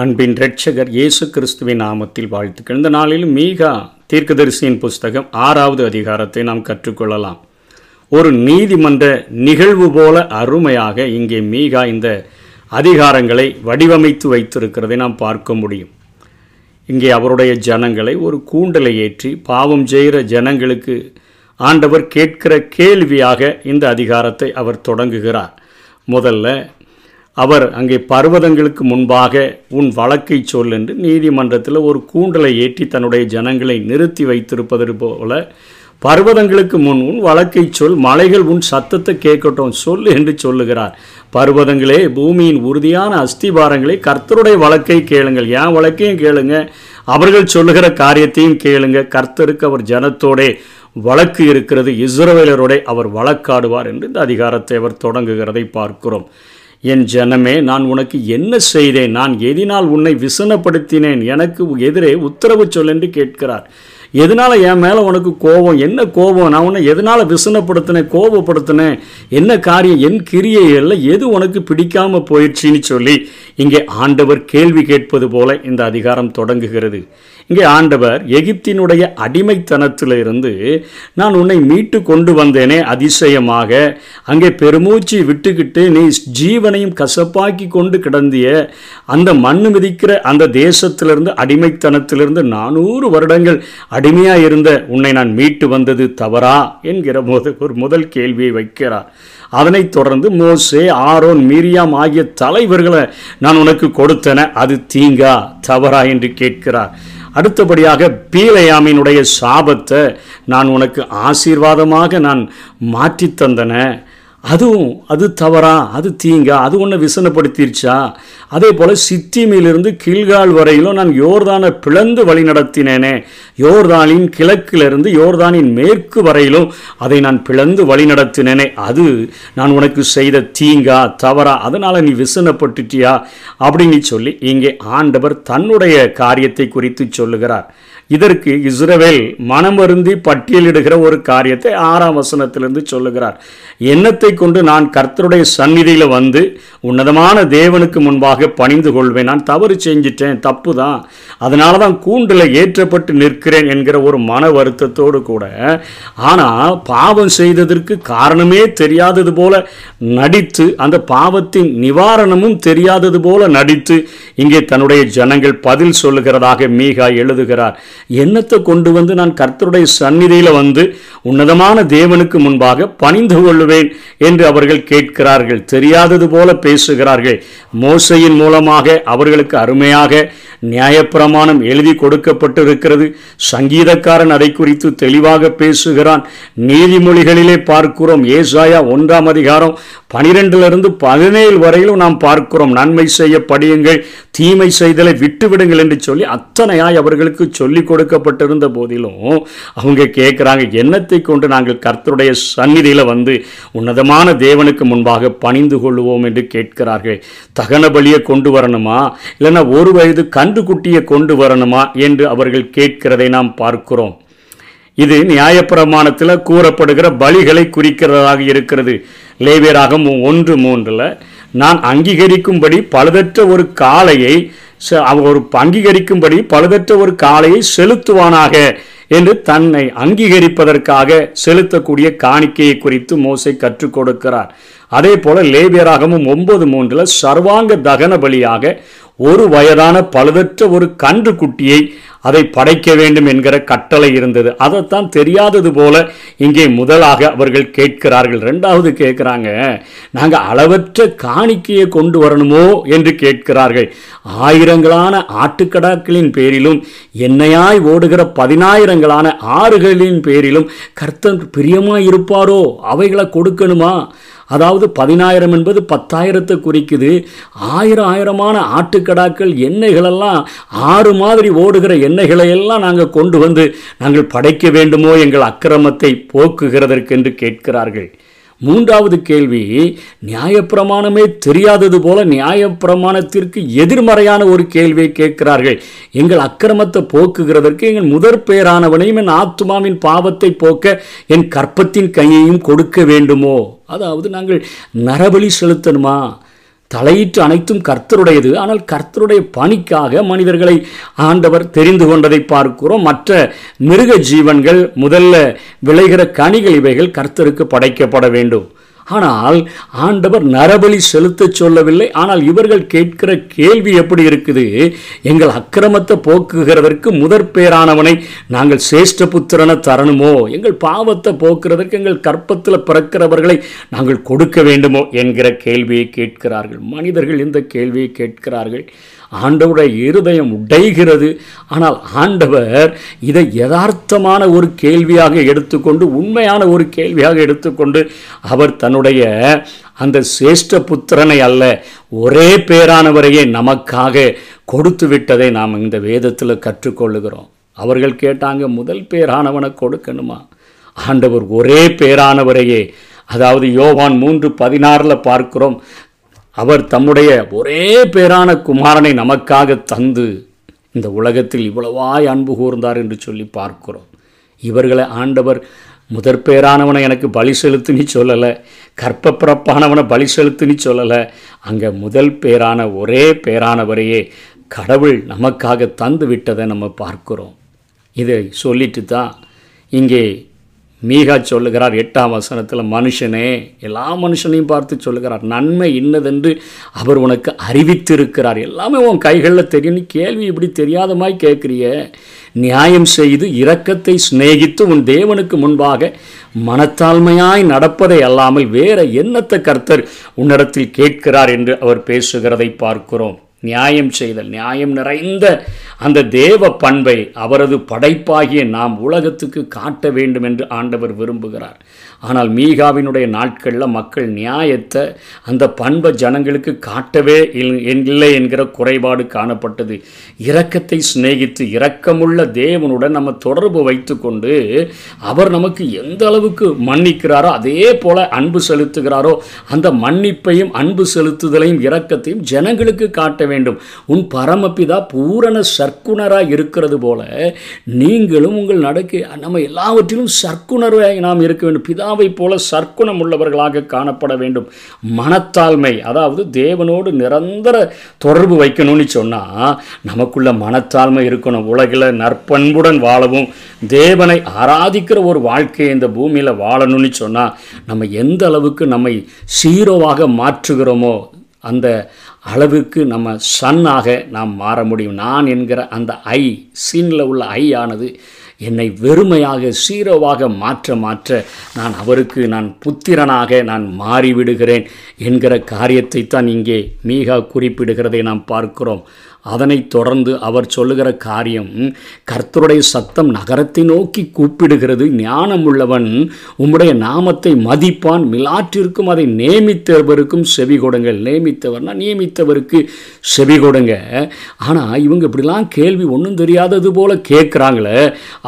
அன்பின் ரட்சகர் இயேசு கிறிஸ்துவின் நாமத்தில் வாழ்த்துக்கள் இந்த நாளில் மீகா தீர்க்கதரிசியின் புஸ்தகம் ஆறாவது அதிகாரத்தை நாம் கற்றுக்கொள்ளலாம். ஒரு நீதிமன்ற நிகழ்வு போல அருமையாக இங்கே மீகா இந்த அதிகாரங்களை வடிவமைத்து வைத்திருக்கிறதை நாம் பார்க்க முடியும். இங்கே அவருடைய ஜனங்களை ஒரு கூண்டலை ஏற்றி பாவம் செய்கிற ஜனங்களுக்கு ஆண்டவர் கேட்கிற கேள்வியாக இந்த அதிகாரத்தை அவர் தொடங்குகிறார். முதல்ல அவர் அங்கே பர்வதங்களுக்கு முன்பாக உன் வழக்கை சொல் என்று நீதிமன்றத்தில் ஒரு கூண்டலை ஏற்றி தன்னுடைய ஜனங்களை நிறுத்தி வைத்திருப்பது போல பர்வதங்களுக்கு முன் உன் வழக்கை சொல் மலைகள் உன் சத்தத்தை கேட்கட்டும் சொல் என்று சொல்லுகிறார். பர்வதங்களே பூமியின் உறுதியான அஸ்திபாரங்களே கர்த்தருடைய வழக்கை கேளுங்கள். என் வழக்கையும் கேளுங்க. அவர்கள் சொல்லுகிற காரியத்தையும் கேளுங்க. கர்த்தருக்கு அவர் ஜனத்தோடே வழக்கு இருக்கிறது. இஸ்ரவேலரோட அவர் வழக்காடுவார் என்று இந்த அதிகாரத்தை அவர் தொடங்குகிறதை பார்க்கிறோம். என் ஜனமே நான் உனக்கு என்ன செய்தேன்? நான் எதினால் உன்னை விசனப்படுத்தினேன். எனக்கு எதிரே உத்தரவு சொல் என்று கேட்கிறார். எதனால் என் மேலே உனக்கு கோபம்? என்ன கோபம்? நான் உன்னை எதனால் விசனப்படுத்தினேன் கோபப்படுத்தினேன்? என்ன காரியம்? என் கிரியைகளில் எது உனக்கு பிடிக்காமல் போயிடுச்சின்னு சொல்லி இங்கே ஆண்டவர் கேள்வி கேட்பது போல இந்த அதிகாரம் தொடங்குகிறது. இங்கே ஆண்டவர் எகிப்தினுடைய அடிமைத்தனத்திலிருந்து நான் உன்னை மீட்டு கொண்டு வந்தேனே அதிசயமாக. அங்கே பெருமூச்சு விட்டுக்கிட்டு நீ ஜீவனையும் கசப்பாக்கி கொண்டு கிடந்திய அந்த மண்ணு மிதிக்கிற அந்த தேசத்திலிருந்து அடிமைத்தனத்திலிருந்து நானூறு வருடங்கள் அடிமையாக இருந்த உன்னை நான் மீட்டு வந்தது தவறா? என்கிற போது ஒரு முதல் கேள்வியை வைக்கிறார். அதனைத் தொடர்ந்து மோசே ஆரோன் மீரியாம் ஆகிய தலைவர்களை நான் உனக்கு கொடுத்தன. அது தீங்கா தவறா என்று கேட்கிறார். அடுத்தபடியாக பீலையாமினுடைய சாபத்தை நான் உனக்கு ஆசீர்வாதமாக நான் மாற்றி தந்தன. அதுவும் அது தவறா அது தீங்கா அது ஒன்று விசனப்படுத்திருச்சா? அதே போல் சித்திமிலிருந்து கீழ்கால் வரையிலும் நான் யோர்தானை பிளந்து வழி நடத்தினேனே. யோர்தானின் கிழக்கிலிருந்து யோர்தானின் மேற்கு வரையிலும் அதை நான் பிளந்து வழி நடத்தினேனே. அது நான் உனக்கு செய்த தீங்கா தவறா அதனால் நீ விசனப்பட்டுட்டியா? அப்படின்னு சொல்லி இங்கே ஆண்டவர் தன்னுடைய காரியத்தை குறித்து சொல்லுகிறார். இதற்கு இஸ்ரவேல் மனமருந்தி பட்டியலிடுகிற ஒரு காரியத்தை ஆறாம் வசனத்திலிருந்து சொல்லுகிறார். எண்ணத்தை கொண்டு நான் கர்த்தருடைய சந்நிதியில் வந்து உன்னதமான தேவனுக்கு முன்பாக பணிந்து கொள்வேன். நான் தவறு செஞ்சிட்டேன். தப்பு தான் அதனால தான் கூண்டில் ஏற்றப்பட்டு நிற்கிறேன் என்கிற ஒரு மன வருத்தத்தோடு கூட. ஆனால் பாவம் செய்ததற்கு காரணமே தெரியாதது போல நடித்து அந்த பாவத்தின் நிவாரணமும் தெரியாதது போல நடித்து இங்கே தன்னுடைய ஜனங்கள் பதில் சொல்லுகிறதாக மீகா எழுதுகிறார். எண்ணத்தை கொண்டு வந்து நான் கர்த்தருடைய சந்நிதியில் வந்து உன்னதமான தேவனுக்கு முன்பாக பணிந்து கொள்ளுவேன் என்று அவர்கள் கேட்கிறார்கள். தெரியாதது போல பேசுகிறார்கள். மோசையின் மூலமாக அவர்களுக்கு அருமையாக நியாயப்பிரமாணம் எழுதி கொடுக்கப்பட்டிருக்கிறது. சங்கீதக்காரன் அதை குறித்து தெளிவாக பேசுகிறான். நீதிமொழிகளிலே பார்க்கிறோம். ஏசாயா ஒன்றாம் அதிகாரம் பனிரெண்டிலிருந்து பதினேழு வரையிலும் நாம் பார்க்கிறோம். நன்மை செய்ய படியுங்கள் தீமை செய்தலை விட்டுவிடுங்கள் என்று சொல்லி அத்தனையாய் அவர்களுக்கு சொல்லி கொடுக்கப்பட்டிருந்த போதிலும் அவங்க கேட்குறாங்க எண்ணத்தை கொண்டு நாங்கள் கர்த்தருடைய சந்நிதியில் வந்து உன்னதமான தேவனுக்கு முன்பாக பணிந்து கொள்வோம் என்று கேட்கிறார்கள். தகன பலியை கொண்டு வரணுமா? இல்லைன்னா ஒரு வயது கண் கன்றுக்குட்டியை கொண்டு வரணுமா என்று அவர்கள் கேட்கிறதை நாம் பார்க்கிறோம். இது நியாயப்பிரமாணத்தில் கூறப்படுகிற பலிகளை குறிக்கிறதாக இருக்கிறது. லேவியராகம் ஒன்று மூன்றில் நான் அங்கீகரிக்கும்படி பழுதற்ற ஒரு காளையை ஒரு அங்கீகரிக்கும்படி பழுதற்ற ஒரு காளையை செலுத்துவானாக என்று தன்னை அங்கீகரிப்பதற்காக செலுத்தக்கூடிய காணிக்கையை குறித்து மோசை கற்றுக் கொடுக்கிறார். அதே போல லேபியராகமும் ஒன்பது மூன்றில் சர்வாங்க தகன பலியாக ஒரு வயதான பழுதற்ற ஒரு கன்று குட்டியை அதை படைக்க வேண்டும் என்கிற கட்டளை இருந்தது. அதைத்தான் தெரியாதது போல இங்கே முதலாக அவர்கள் கேட்கிறார்கள். ரெண்டாவது கேட்குறாங்க நாங்கள் அளவற்ற காணிக்கையை கொண்டு வரணுமோ? என்று கேட்கிறார்கள். ஆயிரங்களான ஆட்டுக்கடாக்களின் பேரிலும் என்னையாய் ஓடுகிற பதினாயிரங்களான ஆறுகளின் பேரிலும் கர்த்தன் பிரியமாக இருப்பாரோ அவைகளை கொடுக்கணுமா? அதாவது பதினாயிரம் என்பது பத்தாயிரத்தை குறிக்குது. ஆயிரம் ஆயிரமான ஆட்டுக்கடாக்கள் எண்ணெய்களெல்லாம் ஆறு மாதிரி ஓடுகிற எண்ணெய்களை எல்லாம் நாங்கள் கொண்டு வந்து நாங்கள் படைக்க வேண்டுமோ எங்கள் அக்கிரமத்தை போக்குகிறதற்கென்று கேட்கிறார்கள். மூன்றாவது கேள்வி நியாயப்பிரமாணமே தெரியாதது போல நியாயப்பிரமாணத்திற்கு எதிர்மறையான ஒரு கேள்வியை கேட்கிறார்கள். எங்கள் அக்கிரமத்தை போக்குகிறதற்கு எங்கள் முதற் பெயரானவனையும் என் ஆத்மாவின் பாவத்தை போக்க என் கற்பத்தின் கையையும் கொடுக்க வேண்டுமோ? அதாவது நாங்கள் நரபலி செலுத்தணுமா? தலையிட்டு அனைத்தும் கர்த்தருடையது. ஆனால் கர்த்தருடைய பணிக்காக மனிதர்களை ஆண்டவர் தெரிந்து கொண்டதை பார்க்கிறோம். மற்ற மிருக ஜீவன்கள் முதல்ல விளைகிற கனிகள் இவைகள் கர்த்தருக்கு படைக்கப்பட வேண்டும். ஆனால் ஆண்டவர் நரபலி செலுத்தச் சொல்லவில்லை. ஆனால் இவர்கள் கேட்கிற கேள்வி எப்படி இருக்குது? எங்கள் அக்கிரமத்தை போக்குகிறதற்கு முதற் பேரானவனை நாங்கள் சேஷ்ட புத்திரனை தரணுமோ? எங்கள் பாவத்தை போக்குறதற்கு எங்கள் கற்பத்தில் பிறக்கிறவர்களை நாங்கள் கொடுக்க வேண்டுமோ? என்கிற கேள்வியை கேட்கிறார்கள். மனிதர்கள் இந்த கேள்வியை கேட்கிறார்கள். ஆண்டவருடைய இருதயம் உடைகிறது. ஆனால் ஆண்டவர் இதை யதார்த்தமான ஒரு கேள்வியாக எடுத்துக்கொண்டு உண்மையான ஒரு கேள்வியாக எடுத்துக்கொண்டு அவர் தன்னுடைய அந்த சிரேஷ்ட புத்திரனை அல்ல ஒரே பேரானவரையே நமக்காக கொடுத்து விட்டதை நாம் இந்த வேதத்தில் கற்றுக்கொள்ளுகிறோம். அவர்கள் கேட்டாங்க முதல் பேரானவனை கொடுக்கணுமா? ஆண்டவர் ஒரே பேரானவரையே. அதாவது யோவான் மூன்று பதினாறில் பார்க்கிறோம் அவர் தம்முடைய ஒரே பேரான குமாரனை நமக்காக தந்து இந்த உலகத்தில் இவ்வளவாய் அன்பு கூர்ந்தார் என்று சொல்லி பார்க்கிறோம். இவர்களை ஆண்டவர் முதற் பேரானவனை எனக்கு பலி செலுத்துன்னு சொல்லலை கற்பப்பிறப்பானவனை பலி செலுத்துன்னு சொல்லலை அங்கே முதல் பேரான ஒரே பேரானவரையே கடவுள் நமக்காக தந்து விட்டதை நம்ம பார்க்கிறோம். இதை சொல்லிட்டு தான் இங்கே மீகா சொல்லுகிறார் எட்டாம் வசனத்தில் மனுஷனே எல்லா மனுஷனையும் பார்த்து சொல்லுகிறார் நன்மை இன்னதென்று அவர் உனக்கு அறிவித்திருக்கிறார். எல்லாமே உன் கைகளில் தெரியும் நீ கேள்வி இப்படி தெரியாதமாய் கேட்குறிய. நியாயம் செய்து இரக்கத்தை சிநேகித்து உன் தேவனுக்கு முன்பாக மனத்தாழ்மையாய் நடப்பதை அல்லாமல் வேற என்னத்தை கர்த்தர் உன்னிடத்தில் கேட்கிறார் என்று அவர் பேசுகிறதை பார்க்கிறோம். நியாயம் செய்தல் நியாயம் நிறைந்த அந்த தேவ பண்பை அவரது படைப்பாகிய நாம் உலகத்துக்கு காட்ட வேண்டும் என்று ஆண்டவர் விரும்புகிறார். ஆனால் மீகாவினுடைய நாட்களில் மக்கள் நியாயத்தை அந்த பண்பை ஜனங்களுக்கு காட்டவே இல்- இல்லை என்கிற குறைபாடு காணப்பட்டது. இரக்கத்தை சிநேகித்து இரக்கமுள்ள தேவனுடன் நம்ம தொடர்பு வைத்துக்கொண்டு அவர் நமக்கு எந்த அளவுக்கு மன்னிக்கிறாரோ அதே போல அன்பு செலுத்துகிறாரோ அந்த மன்னிப்பையும் அன்பு செலுத்துதலையும் இரக்கத்தையும் ஜனங்களுக்கு காட்ட வேண்டும். உன் பரமபிதா பூரண சர்க்குணராக இருக்கிறது போல நீங்களும் உங்கள் நடக்கை நம்ம எல்லாவற்றிலும் சர்க்குணராய் நாம் இருக்க வேண்டும். பிதாவை போல சர்க்குணம் உள்ளவர்களாக காணப்பட வேண்டும். மனத்தாழ்மை அதாவது தேவனோடு நிரந்தர தொடர்பு வைக்கணும்னு சொன்னால் நமக்குள்ள மனத்தாழ்மை இருக்கணும். உலகில் நற்பண்புடன் வாழவும் தேவனை ஆராதிக்கிற ஒரு வாழ்க்கையை இந்த பூமியில் வாழணும்னு சொன்னால் நம்ம எந்த அளவுக்கு நம்மை சீரோவாக மாற்றுகிறோமோ அந்த அளவுக்கு நம்ம சன்னாக நாம் மாற முடியும். நான் என்கிற அந்த ஐ சீனில் உள்ள ஐ ஆனது என்னை வெறுமையாக சீரோவாக மாற்ற மாற்ற நான் அவருக்கு நான் புத்திரனாக நான் மாறிவிடுகிறேன் என்கிற காரியத்தை தான் இங்கே மீகா குறிப்பிடுகிறதை நாம் பார்க்கிறோம். அதனைத் தொடர்ந்து அவர் சொல்லுகிற காரியம் கர்த்தருடைய சத்தம் நகரத்தை நோக்கி கூப்பிடுகிறது. ஞானம் உள்ளவன் உம்முடைய நாமத்தை மதிப்பான். மிலாற்றிற்கும் அதை நியமித்தவருக்கும் செவி கொடுங்கள். நியமித்தவர்னா நியமித்தவருக்கு செவி கொடுங்க. ஆனால் இவங்க இப்படிலாம் கேள்வி ஒன்றும் தெரியாதது போல கேட்குறாங்களே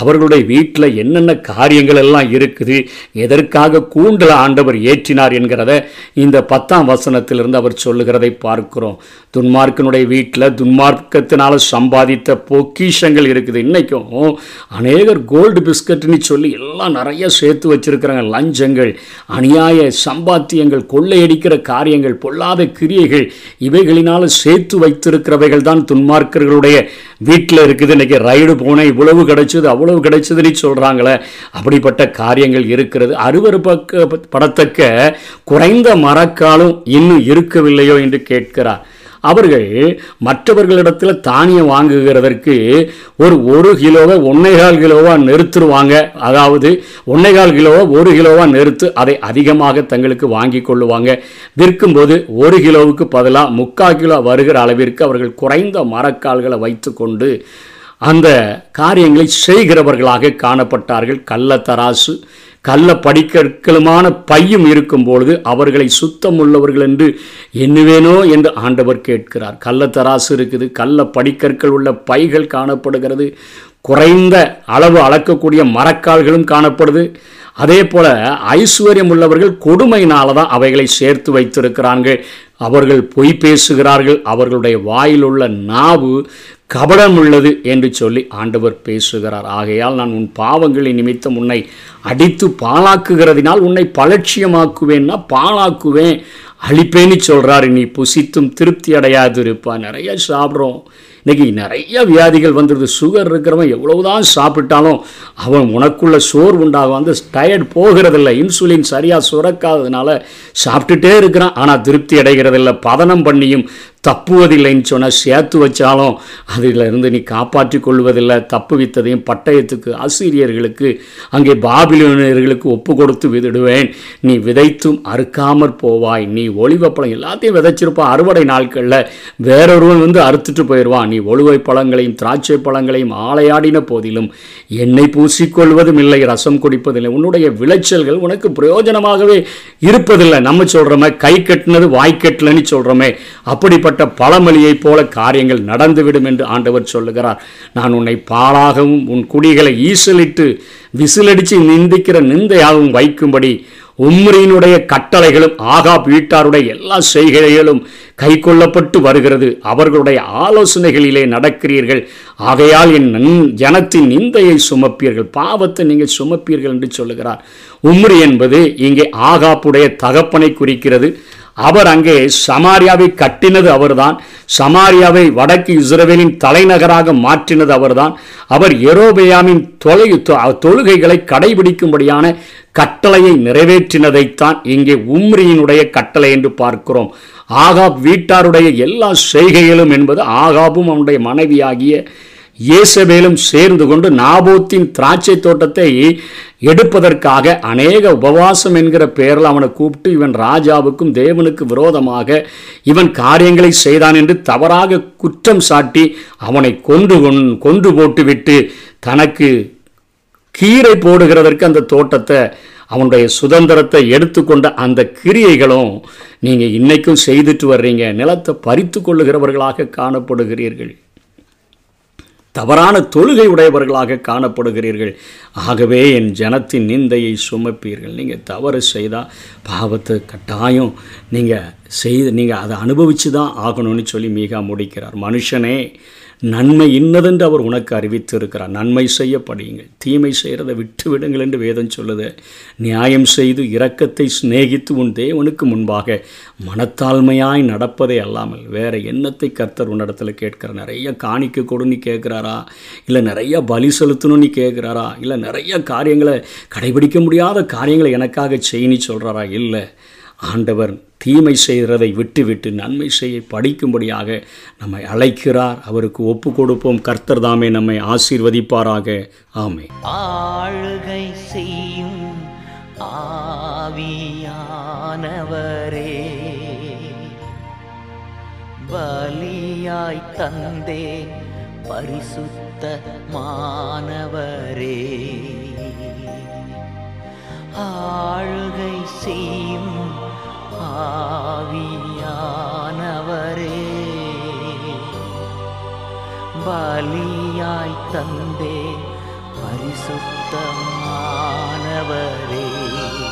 அவர்களுடைய வீட்டில் என்னென்ன காரியங்கள் எல்லாம் இருக்குது? எதற்காக கூண்டல ஆண்டவர் ஏற்றினார் என்கிறத இந்த பத்தாம் வசனத்திலிருந்து அவர் சொல்லுகிறதை பார்க்கிறோம். துன்மார்க்கனுடைய வீட்டில் துன்மார்க்கத்தினால் சம்பாதித்த பொக்கிஷங்கள் இருக்குது. இன்றைக்கும் அநேகர் கோல்டு பிஸ்கட்னு சொல்லி எல்லாம் நிறைய சேர்த்து வச்சிருக்கிறாங்க. லஞ்சங்கள் அநியாய சம்பாத்தியங்கள் கொள்ளையடிக்கிற காரியங்கள் பொல்லாத கிரியைகள் இவைகளினால் சேர்த்து வைத்திருக்கிறவைகள் தான் துன்மார்க்கர்களுடைய வீட்டில் இருக்குது. இன்றைக்கி ரைடு போனேன் இவ்வளவு கிடைச்சது அவ்வளவு கிடைச்சதுன்னு சொல்கிறாங்களே அப்படிப்பட்ட காரியங்கள் இருக்கிறது. அருவருப்பக்க படத்தக்க குறைந்த மரக்காலும் இன்னும் இருக்கவில்லையோ என்று கேட்கிறார். அவர்கள் மற்றவர்களிடத்தில் தானியம் வாங்குகிறதற்கு ஒரு ஒரு கிலோவை ஒன்னேகால் கிலோவாக நிறுத்துருவாங்க அதாவது ஒன்னேகால் கிலோவை ஒரு கிலோவாக நிறுத்து அதை அதிகமாக தங்களுக்கு வாங்கி கொள்ளுவாங்க. விற்கும்போது ஒரு கிலோவுக்கு பதிலாக முக்கால் கிலோ வருகிற அளவிற்கு அவர்கள் குறைந்த மரக்கால்களை வைத்துக்கொண்டு அந்த காரியங்களை செய்கிறவர்களாக காணப்பட்டார்கள். கள்ளத்தராசு கள்ள படிக்கற்களுமான பையும் இருக்கும் பொழுது அவர்களை சுத்தம் உள்ளவர்கள் என்று எண்ணுவேனோ என்று ஆண்டவர் கேட்கிறார். கள்ளத்தராசு இருக்குது. கள்ள படிக்கற்கள் உள்ள பைகள் காணப்படுகிறது. குறைந்த அளவு அளக்கக்கூடிய மரக்கால்களும் காணப்படுது. அதே போல ஐஸ்வர்யம் உள்ளவர்கள் கொடுமையினால தான் அவைகளை சேர்த்து வைத்திருக்கிறார்கள். அவர்கள் பொய் பேசுகிறார்கள். அவர்களுடைய வாயில் உள்ள நாவு கபடம் உள்ளது என்று சொல்லி ஆண்டவர் பேசுகிறார். ஆகையால் நான் உன் பாவங்களின் நிமித்தம் உன்னை அடித்து பாழாக்குகிறதினால் உன்னை பலட்சியமாக்குவேன்னா பாழாக்குவேன். அழிப்பேன்னு சொல்கிறாரு நீ புசித்தும் திருப்தி அடையாது இருப்பா நிறைய சாப்பிட்றோம். இன்றைக்கி நிறைய வியாதிகள் வந்துடுது. சுகர் இருக்கிறவன் எவ்வளவுதான் சாப்பிட்டாலும் அவன் உனக்குள்ள சோர் உண்டாகும். அந்த டயர்ட் போகிறதில்ல. இன்சுலின் சரியாக சுரக்காததுனால சாப்பிட்டுட்டே இருக்கிறான். ஆனால் திருப்தி அடைகிறதில்ல. பதனம் பண்ணியும் தப்புவதில்லைன்னு சொன்னால் சேர்த்து வச்சாலும் அதிலிருந்து நீ காப்பாற்றி கொள்வதில்லை. தப்பு வித்ததையும் பட்டயத்துக்கு ஆசிரியர்களுக்கு அங்கே பாபிலோனியர்களுக்கு ஒப்பு கொடுத்து விதிடுவேன். நீ விதைத்தும் அறுக்காமற் போவாய். நீ ஒளிவப்பழம் எல்லாத்தையும் விதைச்சிருப்பா. அறுவடை நாட்களில் வேறொருவன் வந்து அறுத்துட்டு போயிடுவான். நீ ஒழுவை பழங்களையும் திராட்சை பழங்களையும் ஆளையாடின போதிலும் எண்ணெய் பூசிக்கொள்வதும் இல்லை. ரசம் குடிப்பதில்லை. உன்னுடைய விளைச்சல்கள் உனக்கு பிரயோஜனமாகவே இருப்பதில்லை. நம்ம சொல்கிறோமே கை கட்டினது வாய் கட்டலன்னு சொல்கிறோமே அப்படிப்பட்ட பழமொழியைப் போல காரியங்கள் நடந்துவிடும் என்று ஆண்டவர் சொல்லுகிறார். நான் உன்னை பாழாகவும் உன் குடிகளை ஈசலிட்டு விசிலடித்து நிந்திக்கிற நிந்தையாகவும் வைக்கும்படி உம்ரியினுடைய கட்டளைகளும் ஆகாப் வீட்டாருடைய எல்லா செய்கைகளும் கைக்கொள்ளப்பட்டு வருகிறது. அவர்களுடைய ஆலோசனைகளிலே நடக்கிறீர்கள். ஆகையால் என் ஜனத்தின் நிந்தையை சுமப்பீர்கள். பாவத்தை நீங்கள் சுமப்பீர்கள் என்று சொல்லுகிறார். உம்ரி என்பது இங்கே ஆகாப்புடைய தகப்பனை குறிக்கிறது. அவர் அங்கே சமாரியாவை கட்டினது அவர்தான். சமாரியாவை வடக்கு இஸ்ரவேலின் தலைநகராக மாற்றினது அவர்தான். அவர் எரோபெயாமின் தொலை தொ- தொழுகைகளை கடைபிடிக்கும்படியான கட்டளையை நிறைவேற்றினதைத்தான் இங்கே உம்ரியினுடைய கட்டளை என்று பார்க்கிறோம். ஆகாப் வீட்டாருடைய எல்லா செய்கைகளும் என்பது ஆகாபும் அவனுடைய மனைவியாகிய இயேசபேலும் சேர்ந்து கொண்டு நாபோத்தின் திராட்சை தோட்டத்தை எடுப்பதற்காக அநேக உபவாசம் என்கிற பெயரில் அவனை கூப்பிட்டு இவன் ராஜாவுக்கும் தேவனுக்கு விரோதமாக இவன் காரியங்களை செய்தான் என்று தவறாக குற்றம் சாட்டி அவனை கொன்று கொன்- கொன்று போட்டுவிட்டு தனக்கு கீரை போடுகிறதற்கு அந்த தோட்டத்தை அவனுடைய சுதந்திரத்தை எடுத்துக்கொண்ட அந்த கிரியைகளும் நீங்கள் இன்னைக்கும் செய்துட்டு வர்றீங்க. நிலத்தை பறித்து கொள்ளுகிறவர்களாக காணப்படுகிறீர்கள். தவறான தொழுகை உடையவர்களாக காணப்படுகிறீர்கள். ஆகவே என் ஜனத்தின் நிந்தையை சுமப்பீர்கள். நீங்கள் தவறு செய்தால் பாவத்தை கட்டாயம். நீங்கள் செய்து நீங்கள் அதை அனுபவித்து தான் ஆகணும்னு சொல்லி மீகா முடிக்கிறார். மனுஷனே நன்மை இன்னதென்று அவர் உனக்கு அறிவித்திருக்கிறார். நன்மை செய்ய படியுங்கள் தீமை செய்கிறதை விட்டு விடுங்கள் என்று வேதம் சொல்லுது. நியாயம் செய்து இரக்கத்தை சிநேகித்து உன் தேவனுக்கு முன்பாக மனத்தாழ்மையாய் நடப்பதே அல்லாமல் வேறு எண்ணத்தை கர்த்தர் உன்னிடத்தில் கேட்கிறார். நிறைய காணிக்க கொடுன்னு கேட்குறாரா? இல்லை நிறைய பலி செலுத்தணும்னு கேட்குறாரா? இல்லை நிறைய காரியங்களை கடைபிடிக்க முடியாத காரியங்களை எனக்காக செய்யன்னு சொல்கிறாரா இல்லை. ஆண்டவர் தீமை செய்கிறதை விட்டுவிட்டு நன்மை செய்ய படிக்கும்படியாக நம்மை அழைக்கிறார். அவருக்கு ஒப்பு கொடுப்போம். கர்த்தர் தாமே நம்மை ஆசீர்வதிப்பாராக. ஆமே ஆளுகை செய்யும் ஆவியானவரே பலியாய் தந்தே பரிசுத்த மானவரே ஆளுகை செய்யும் ஆவியானவரே. பலியாய் தந்தே பரிசுத்தமானவரே.